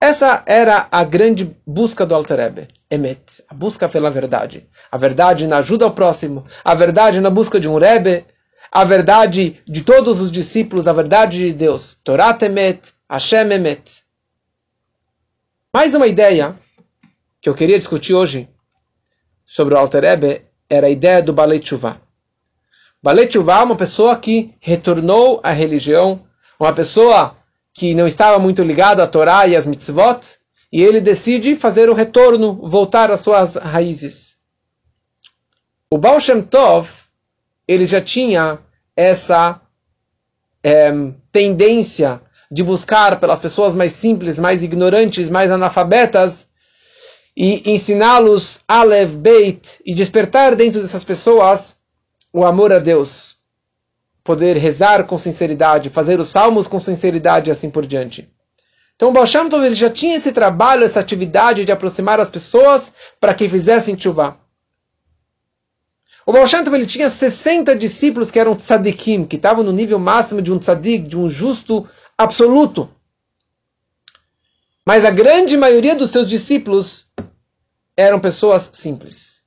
Essa era a grande busca do Alter Rebbe. Emet. A busca pela verdade. A verdade na ajuda ao próximo. A verdade na busca de um Rebbe. a verdade de todos os discípulos, a verdade de Deus. Torah temet, Hashem emet. Mais uma ideia que eu queria discutir hoje sobre o Alter Ebe era a ideia do Balei Tshuva. Balei Tshuva é uma pessoa que retornou à religião, uma pessoa que não estava muito ligada à Torá e às mitzvot, e ele decide fazer o retorno, voltar às suas raízes. O Baal Shem Tov, ele já tinha essa é, tendência de buscar pelas pessoas mais simples, mais ignorantes, mais analfabetas, e ensiná-los Alev, Beit, e despertar dentro dessas pessoas o amor a Deus. Poder rezar com sinceridade, fazer os salmos com sinceridade e assim por diante. Então o Baal Shem Tov, ele já tinha esse trabalho, essa atividade de aproximar as pessoas para que fizessem chuva. O Baal Shem Tov, ele tinha 60 discípulos que eram tzadikim, que estavam no nível máximo de um tzadik, de um justo absoluto. Mas a grande maioria dos seus discípulos eram pessoas simples.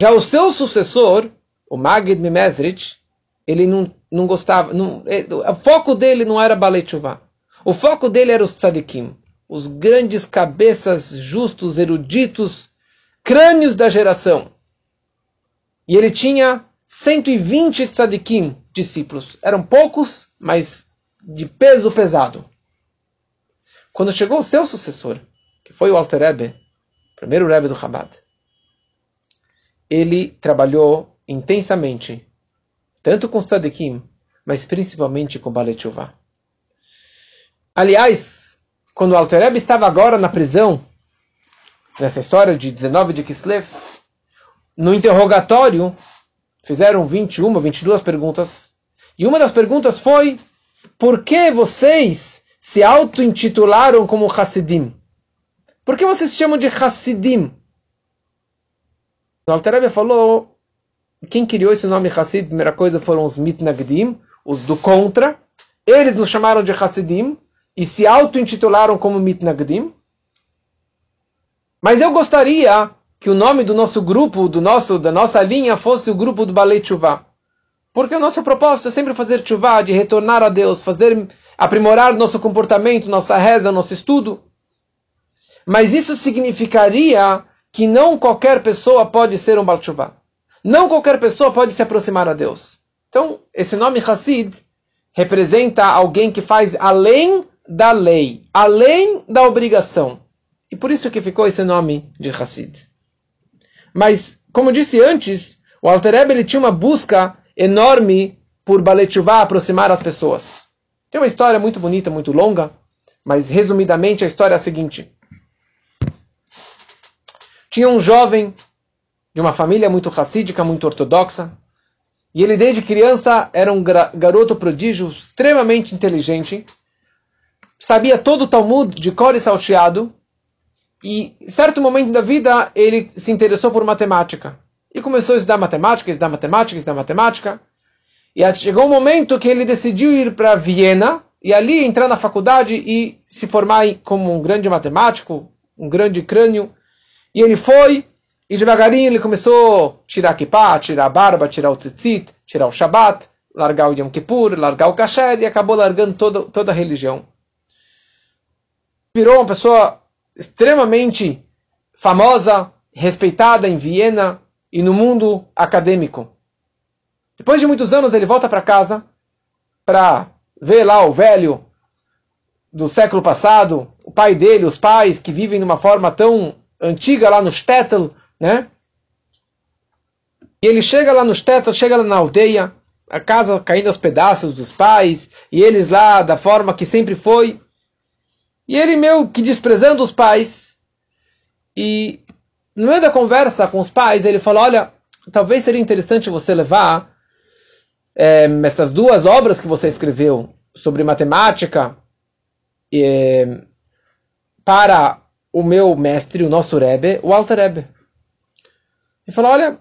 Já o seu sucessor, o Magid Mimezrich, ele não, não gostava, não, é, o foco dele não era Balei Tshuva. O foco dele era os tzadikim, os grandes cabeças justos, eruditos, crânios da geração. E ele tinha 120 tzadikim, discípulos. Eram poucos, mas de peso pesado. Quando chegou o seu sucessor, que foi o Alter Rebbe, primeiro Rebbe do Chabad, ele trabalhou intensamente, tanto com tzadikim, mas principalmente com Balei Aliás, quando o Alter Rebbe estava agora na prisão, nessa história de 19 de Kislev, no interrogatório, fizeram 21, 22 perguntas. E uma das perguntas foi: por que vocês se auto-intitularam como Hassidim? Por que vocês se chamam de Hassidim? O Alter falou: quem criou esse nome Hassid, primeira coisa foram os Mitnagdim, os do contra. Eles nos chamaram de Hassidim e se auto-intitularam como Mitnagdim. Mas eu gostaria que o nome do nosso grupo, do nosso, da nossa linha, fosse o grupo do Balei Tshuva. Porque o nosso propósito é sempre fazer tshuva, de retornar a Deus, fazer aprimorar nosso comportamento, nossa reza, nosso estudo. Mas isso significaria que não qualquer pessoa pode ser um Baal Tshuva. Não qualquer pessoa pode se aproximar a Deus. Então, esse nome Hassid representa alguém que faz além da lei, além da obrigação. E por isso que ficou esse nome de Hassid. Mas, como disse antes, o Alter Ebe, ele tinha uma busca enorme por Baletchuvá aproximar as pessoas. Tem uma história muito bonita, muito longa, mas resumidamente a história é a seguinte. Tinha um jovem de uma família muito racídica, muito ortodoxa, e ele desde criança era um garoto prodígio extremamente inteligente, sabia todo o Talmud de cor e salteado, e em certo momento da vida ele se interessou por matemática. E começou a estudar matemática, estudar matemática, estudar matemática. E chegou um momento que ele decidiu ir para Viena e ali entrar na faculdade e se formar como um grande matemático, um grande crânio. E ele foi, e devagarinho ele começou a tirar a kippah, tirar a barba, tirar o tzitzit, tirar o Shabbat, largar o Yom Kippur, largar o kasher e acabou largando toda, toda a religião. Virou uma pessoa extremamente famosa, respeitada em Viena e no mundo acadêmico. Depois de muitos anos, ele volta para casa para ver lá o velho do século passado, o pai dele, os pais que vivem de uma forma tão antiga lá no Stettel, né? E ele chega lá no Stettel, chega lá na aldeia, a casa caindo aos pedaços dos pais, e eles lá da forma que sempre foi. E ele meio que desprezando os pais. E no meio da conversa com os pais, ele falou: Olha, talvez seria interessante você levar é, essas duas obras que você escreveu sobre matemática é, para o meu mestre, o nosso Rebbe, o Alter Rebbe. Ele falou: Olha,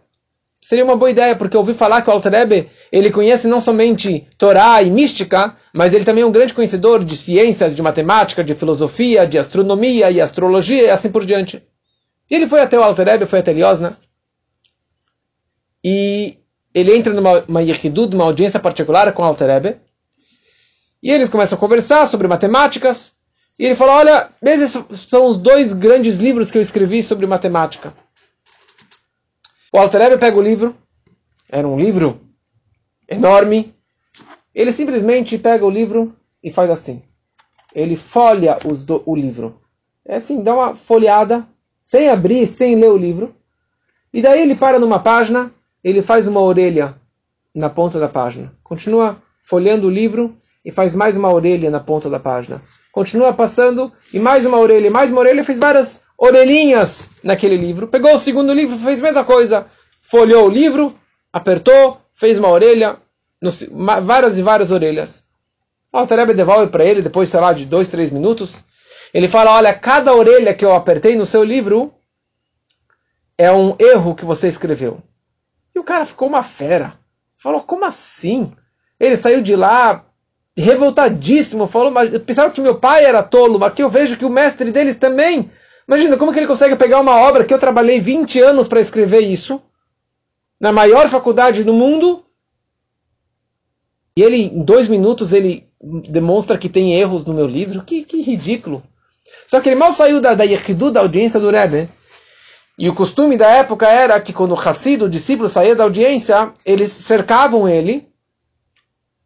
seria uma boa ideia, porque eu ouvi falar que o Alter Rebbe, ele conhece não somente Torá e mística, mas ele também é um grande conhecedor de ciências, de matemática, de filosofia, de astronomia e astrologia e assim por diante. E ele foi até o Alter Rebbe, foi até Eliosna, e ele entra numa uma yechidud, uma audiência particular com o Alter e eles começam a conversar sobre matemáticas, e ele fala, olha, esses são os dois grandes livros que eu escrevi sobre matemática. O Alter Rebbe pega o livro, era um livro enorme, ele simplesmente pega o livro e faz assim. Ele folha do, o livro. É assim, dá uma folheada, sem abrir, sem ler o livro. E daí ele para numa página, ele faz uma orelha na ponta da página. Continua folhando o livro e faz mais uma orelha na ponta da página. Continua passando e mais uma orelha, mais uma orelha, fez várias orelhinhas naquele livro. Pegou o segundo livro, fez a mesma coisa. Folhou o livro, apertou, fez uma orelha, várias e várias orelhas. O Altareb devolve para ele, depois, sei lá, de dois, três minutos. Ele fala, olha, cada orelha que eu apertei no seu livro é um erro que você escreveu. E o cara ficou uma fera. Falou, como assim? Ele saiu de lá revoltadíssimo, falou, mas eu pensava que meu pai era tolo, mas aqui eu vejo que o mestre deles também. Imagina, como que ele consegue pegar uma obra que eu trabalhei 20 anos para escrever isso, na maior faculdade do mundo, e ele, em dois minutos, ele demonstra que tem erros no meu livro? Que, que ridículo. Só que ele mal saiu da, da Yehidu, da audiência do Rebbe, e o costume da época era que quando o Hassid, o discípulo, saía da audiência, eles cercavam ele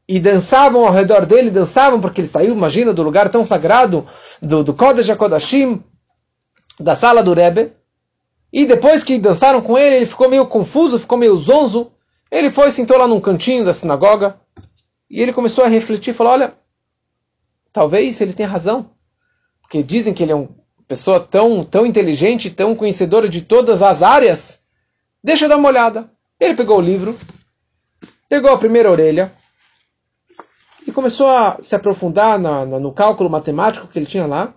e dançavam ao redor dele, dançavam porque ele saiu, imagina, do lugar tão sagrado, do, do Kodesh HaKodashim, da sala do Rebbe. E depois que dançaram com ele, ele ficou meio confuso, ficou meio zonzo. Ele foi, sentou lá num cantinho da sinagoga e ele começou a refletir, falou, olha, talvez ele tenha razão. Porque dizem que ele é um pessoa tão, tão inteligente, tão conhecedora de todas as áreas, deixa eu dar uma olhada. Ele pegou o livro, pegou a primeira orelha e começou a se aprofundar na, na, no cálculo matemático que ele tinha lá.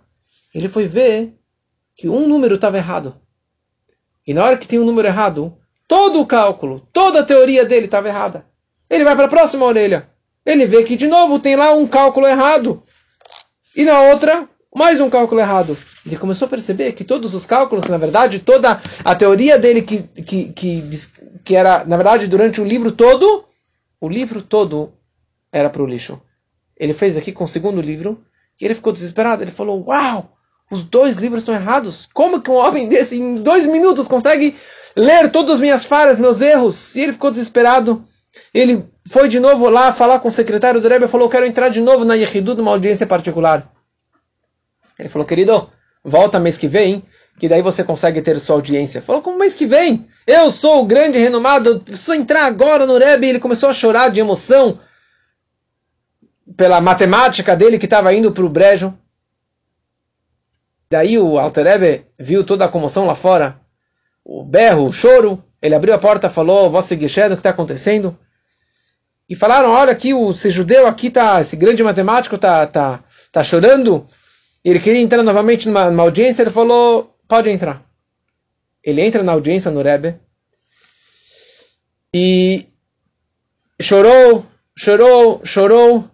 Ele foi ver que um número estava errado. E na hora que tem um número errado, todo o cálculo, toda a teoria dele estava errada. Ele vai para a próxima orelha. Ele vê que de novo tem lá um cálculo errado. E na outra, mais um cálculo errado. Ele começou a perceber que todos os cálculos, na verdade, toda a teoria dele que, que, que, que era, na verdade, durante o livro todo, o livro todo era para o lixo. Ele fez aqui com o segundo livro e ele ficou desesperado. Ele falou: Uau, os dois livros estão errados. Como que um homem desse, em dois minutos, consegue ler todas as minhas falhas, meus erros? E ele ficou desesperado. Ele foi de novo lá falar com o secretário do Rebbe e falou: Quero entrar de novo na Yehidu, numa audiência particular. Ele falou: Querido, volta mês que vem, que daí você consegue ter sua audiência. Falou, como mês que vem? Eu sou o grande renomado, preciso entrar agora no Rebbe. Ele começou a chorar de emoção pela matemática dele que estava indo para o brejo. Daí o Alter Rebbe viu toda a comoção lá fora, o berro, o choro. Ele abriu a porta falou, Vossa Guixé, o que está acontecendo? E falaram, olha aqui, o, esse judeu aqui, tá, esse grande matemático está tá, tá chorando ele queria entrar novamente numa, numa audiência, ele falou, pode entrar. Ele entra na audiência no Rebbe e chorou, chorou, chorou.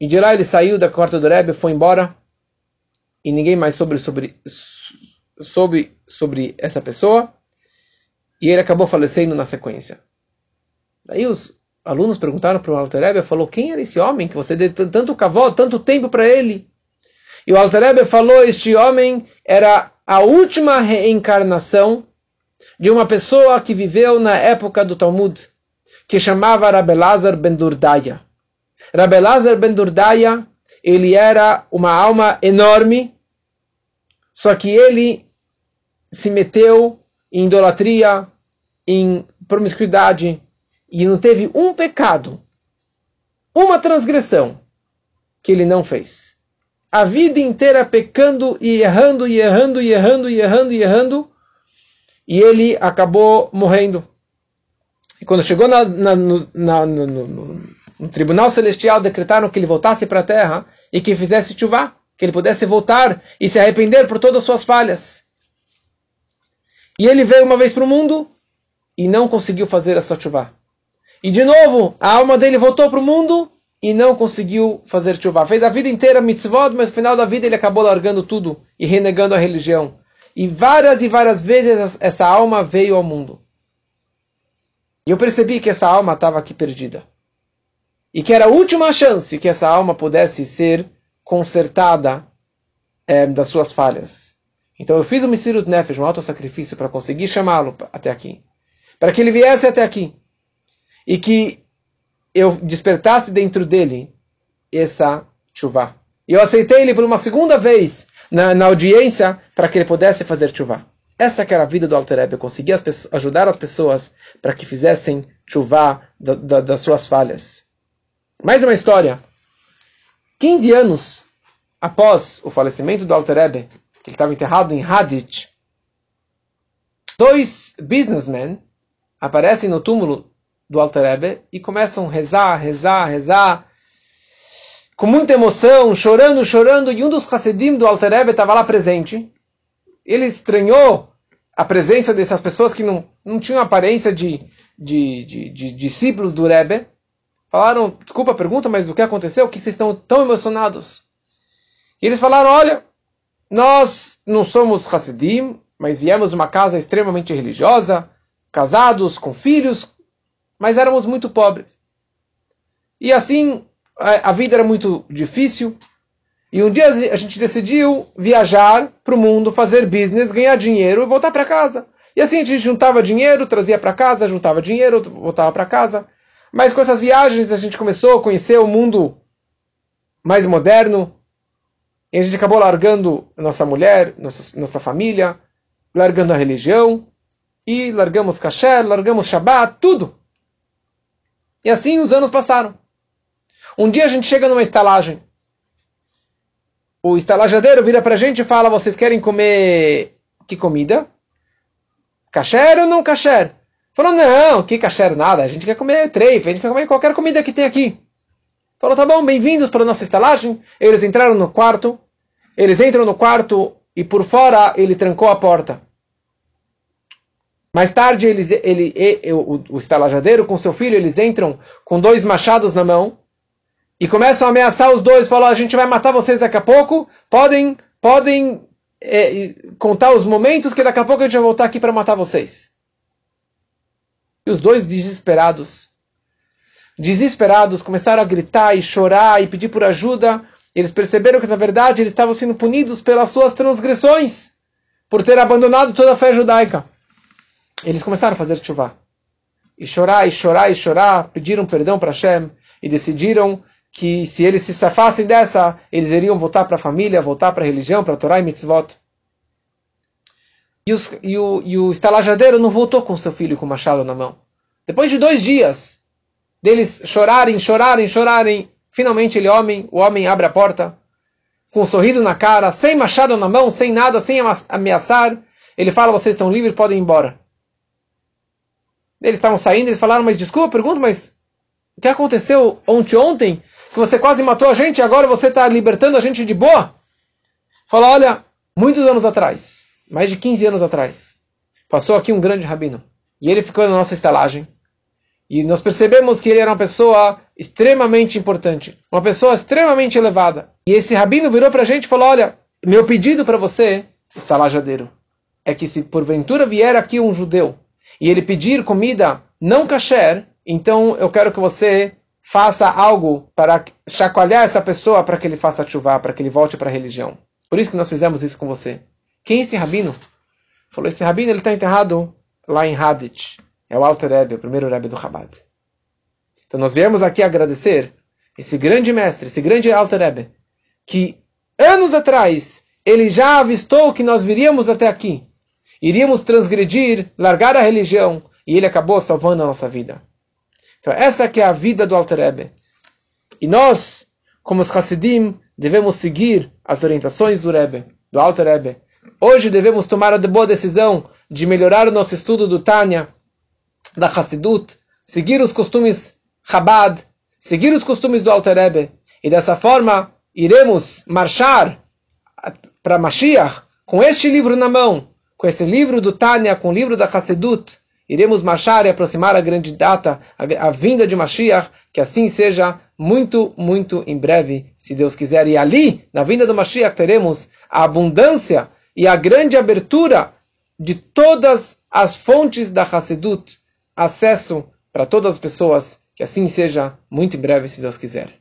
E de lá ele saiu da quarta do Rebbe, foi embora. E ninguém mais soube sobre, soube sobre essa pessoa. E ele acabou falecendo na sequência. Daí os alunos perguntaram para o Alter Rebbe, falou, quem era esse homem que você deu tanto cavalo, tanto tempo para ele? E o Alter falou, este homem era a última reencarnação de uma pessoa que viveu na época do Talmud, que chamava Rabelazar ben Durdaya. Rabelazar ben Durdaya, ele era uma alma enorme, só que ele se meteu em idolatria, em promiscuidade, e não teve um pecado, uma transgressão que ele não fez a vida inteira pecando e errando e errando e errando e errando e errando, e ele acabou morrendo. E quando chegou na, na, na, no, no, no, tribunal celestial, decretaram que ele voltasse para a terra e que fizesse chuva, que ele pudesse voltar e se arrepender por todas as suas falhas. E ele veio uma vez para o mundo e não conseguiu fazer essa chuva. E de novo, a alma dele voltou para o mundo e não conseguiu fazer chuva. Fez a vida inteira mitzvot, mas no final da vida ele acabou largando tudo e renegando a religião. E várias e várias vezes essa alma veio ao mundo. E eu percebi que essa alma estava aqui perdida. E que era a última chance que essa alma pudesse ser consertada é, das suas falhas. Então eu fiz um Misirut Nefesh, um auto-sacrifício, para conseguir chamá-lo até aqui. Para que ele viesse até aqui. E que eu despertasse dentro dele essa chuva. E eu aceitei ele por uma segunda vez na, na audiência para que ele pudesse fazer chuva. Essa que era a vida do Alter Rebbe, conseguir as ajudar as pessoas para que fizessem chuva da, da, das suas falhas. Mais uma história. 15 anos após o falecimento do Alter Rebbe, que ele estava enterrado em Hadith, dois businessmen aparecem no túmulo do Alter Rebbe e começam a rezar, rezar, rezar, com muita emoção, chorando, chorando, e um dos Hassidim do Alter Rebbe estava lá presente. Ele estranhou a presença dessas pessoas que não, não tinham aparência de, de, de, de discípulos do Rebbe. Falaram, desculpa a pergunta, mas o que aconteceu? O que vocês estão tão emocionados? E eles falaram, olha, nós não somos Hassidim, mas viemos de uma casa extremamente religiosa, casados, com filhos, mas éramos muito pobres. E assim, a vida era muito difícil. E um dia a gente decidiu viajar para o mundo, fazer business, ganhar dinheiro e voltar para casa. E assim a gente juntava dinheiro, trazia para casa, juntava dinheiro, voltava para casa. Mas com essas viagens a gente começou a conhecer o mundo mais moderno. E a gente acabou largando nossa mulher, nossa, nossa família, largando a religião. E largamos kasher, largamos Shabbat, tudo. E assim os anos passaram. Um dia a gente chega numa estalagem. O estalajadeiro vira pra gente e fala: Vocês querem comer que comida? Kasher ou não kasher? Falou: Não, que kasher nada. A gente quer comer treif, a gente quer comer qualquer comida que tem aqui. Falou: Tá bom, bem-vindos para a nossa estalagem. Eles entraram no quarto. Eles entram no quarto e por fora ele trancou a porta. Mais tarde, eles, ele, ele, o, o estalajadeiro com seu filho, eles entram com dois machados na mão e começam a ameaçar os dois, falam, a gente vai matar vocês daqui a pouco, podem, podem é, contar os momentos que daqui a pouco a gente vai voltar aqui para matar vocês. E os dois desesperados, desesperados, começaram a gritar e chorar e pedir por ajuda. Eles perceberam que na verdade eles estavam sendo punidos pelas suas transgressões, por ter abandonado toda a fé judaica. Eles começaram a fazer chuva. E chorar, e chorar, e chorar, pediram perdão para Hashem e decidiram que se eles se safassem dessa, eles iriam voltar para a família, voltar para a religião, para a Torá e mitzvot. E, os, e, o, e o estalajadeiro não voltou com seu filho com o machado na mão. Depois de dois dias deles chorarem, chorarem, chorarem, finalmente ele, homem, o homem abre a porta, com um sorriso na cara, sem machado na mão, sem nada, sem ameaçar. Ele fala: Vocês estão livres, podem ir embora. Eles estavam saindo, eles falaram, mas desculpa, pergunto, mas o que aconteceu ontem, ontem, que você quase matou a gente e agora você está libertando a gente de boa? Fala, olha, muitos anos atrás, mais de 15 anos atrás, passou aqui um grande rabino. E ele ficou na nossa estalagem. E nós percebemos que ele era uma pessoa extremamente importante, uma pessoa extremamente elevada. E esse rabino virou para a gente e falou: Olha, meu pedido para você, estalajadeiro, é que se porventura vier aqui um judeu e ele pedir comida não kasher, então eu quero que você faça algo para chacoalhar essa pessoa para que ele faça chuva, para que ele volte para a religião. Por isso que nós fizemos isso com você. Quem é esse rabino? Falou, esse rabino ele está enterrado lá em Hadith. É o Alter Rebbe, o primeiro Rebbe do Chabad. Então nós viemos aqui agradecer esse grande mestre, esse grande Alter Rebbe, que anos atrás ele já avistou que nós viríamos até aqui iríamos transgredir, largar a religião, e ele acabou salvando a nossa vida. Então essa que é a vida do Alter Rebbe. E nós, como os Hasidim, devemos seguir as orientações do Rebbe, do Alter Rebbe. Hoje devemos tomar a boa decisão de melhorar o nosso estudo do Tânia, da Hassidut, seguir os costumes Chabad, seguir os costumes do Alter Rebbe, e dessa forma iremos marchar para Mashiach com este livro na mão, com esse livro do Tânia, com o livro da Hassedut, iremos marchar e aproximar a grande data, a, a, vinda de Mashiach, que assim seja muito, muito em breve, se Deus quiser. E ali, na vinda do Mashiach, teremos a abundância e a grande abertura de todas as fontes da Hassedut, acesso para todas as pessoas, que assim seja muito em breve, se Deus quiser.